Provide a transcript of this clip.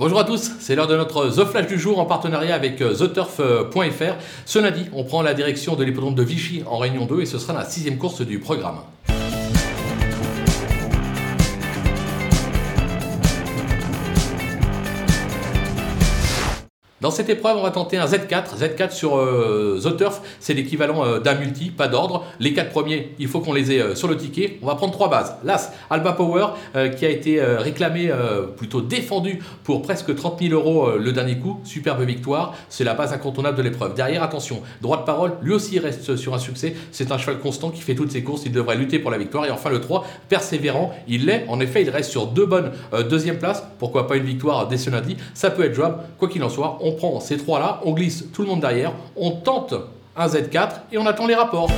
Bonjour à tous, c'est l'heure de notre The Flash du jour en partenariat avec TheTurf.fr. Ce lundi, on prend la direction de l'hippodrome de Vichy en Réunion 2 et ce sera la sixième course du programme. Dans cette épreuve, on va tenter un Z4. Z4 sur euh, The Turf, c'est l'équivalent euh, d'un multi, pas d'ordre. Les quatre premiers, il faut qu'on les ait euh, sur le ticket. On va prendre trois bases. L'As, Alba Power, qui a été réclamé, plutôt défendu pour presque 30 000 euros le dernier coup. Superbe victoire. C'est la base incontournable de l'épreuve. Derrière, attention, droit de parole, lui aussi reste sur un succès. C'est un cheval constant qui fait toutes ses courses. Il devrait lutter pour la victoire. Et enfin, le 3, persévérant, il l'est. En effet, il reste sur deux bonnes deuxième places. Pourquoi pas une victoire dès ce lundi? Ça peut être jouable. Quoi qu'il en soit, on prend ces trois-là, on glisse tout le monde derrière, on tente un Z4 et on attend les rapports.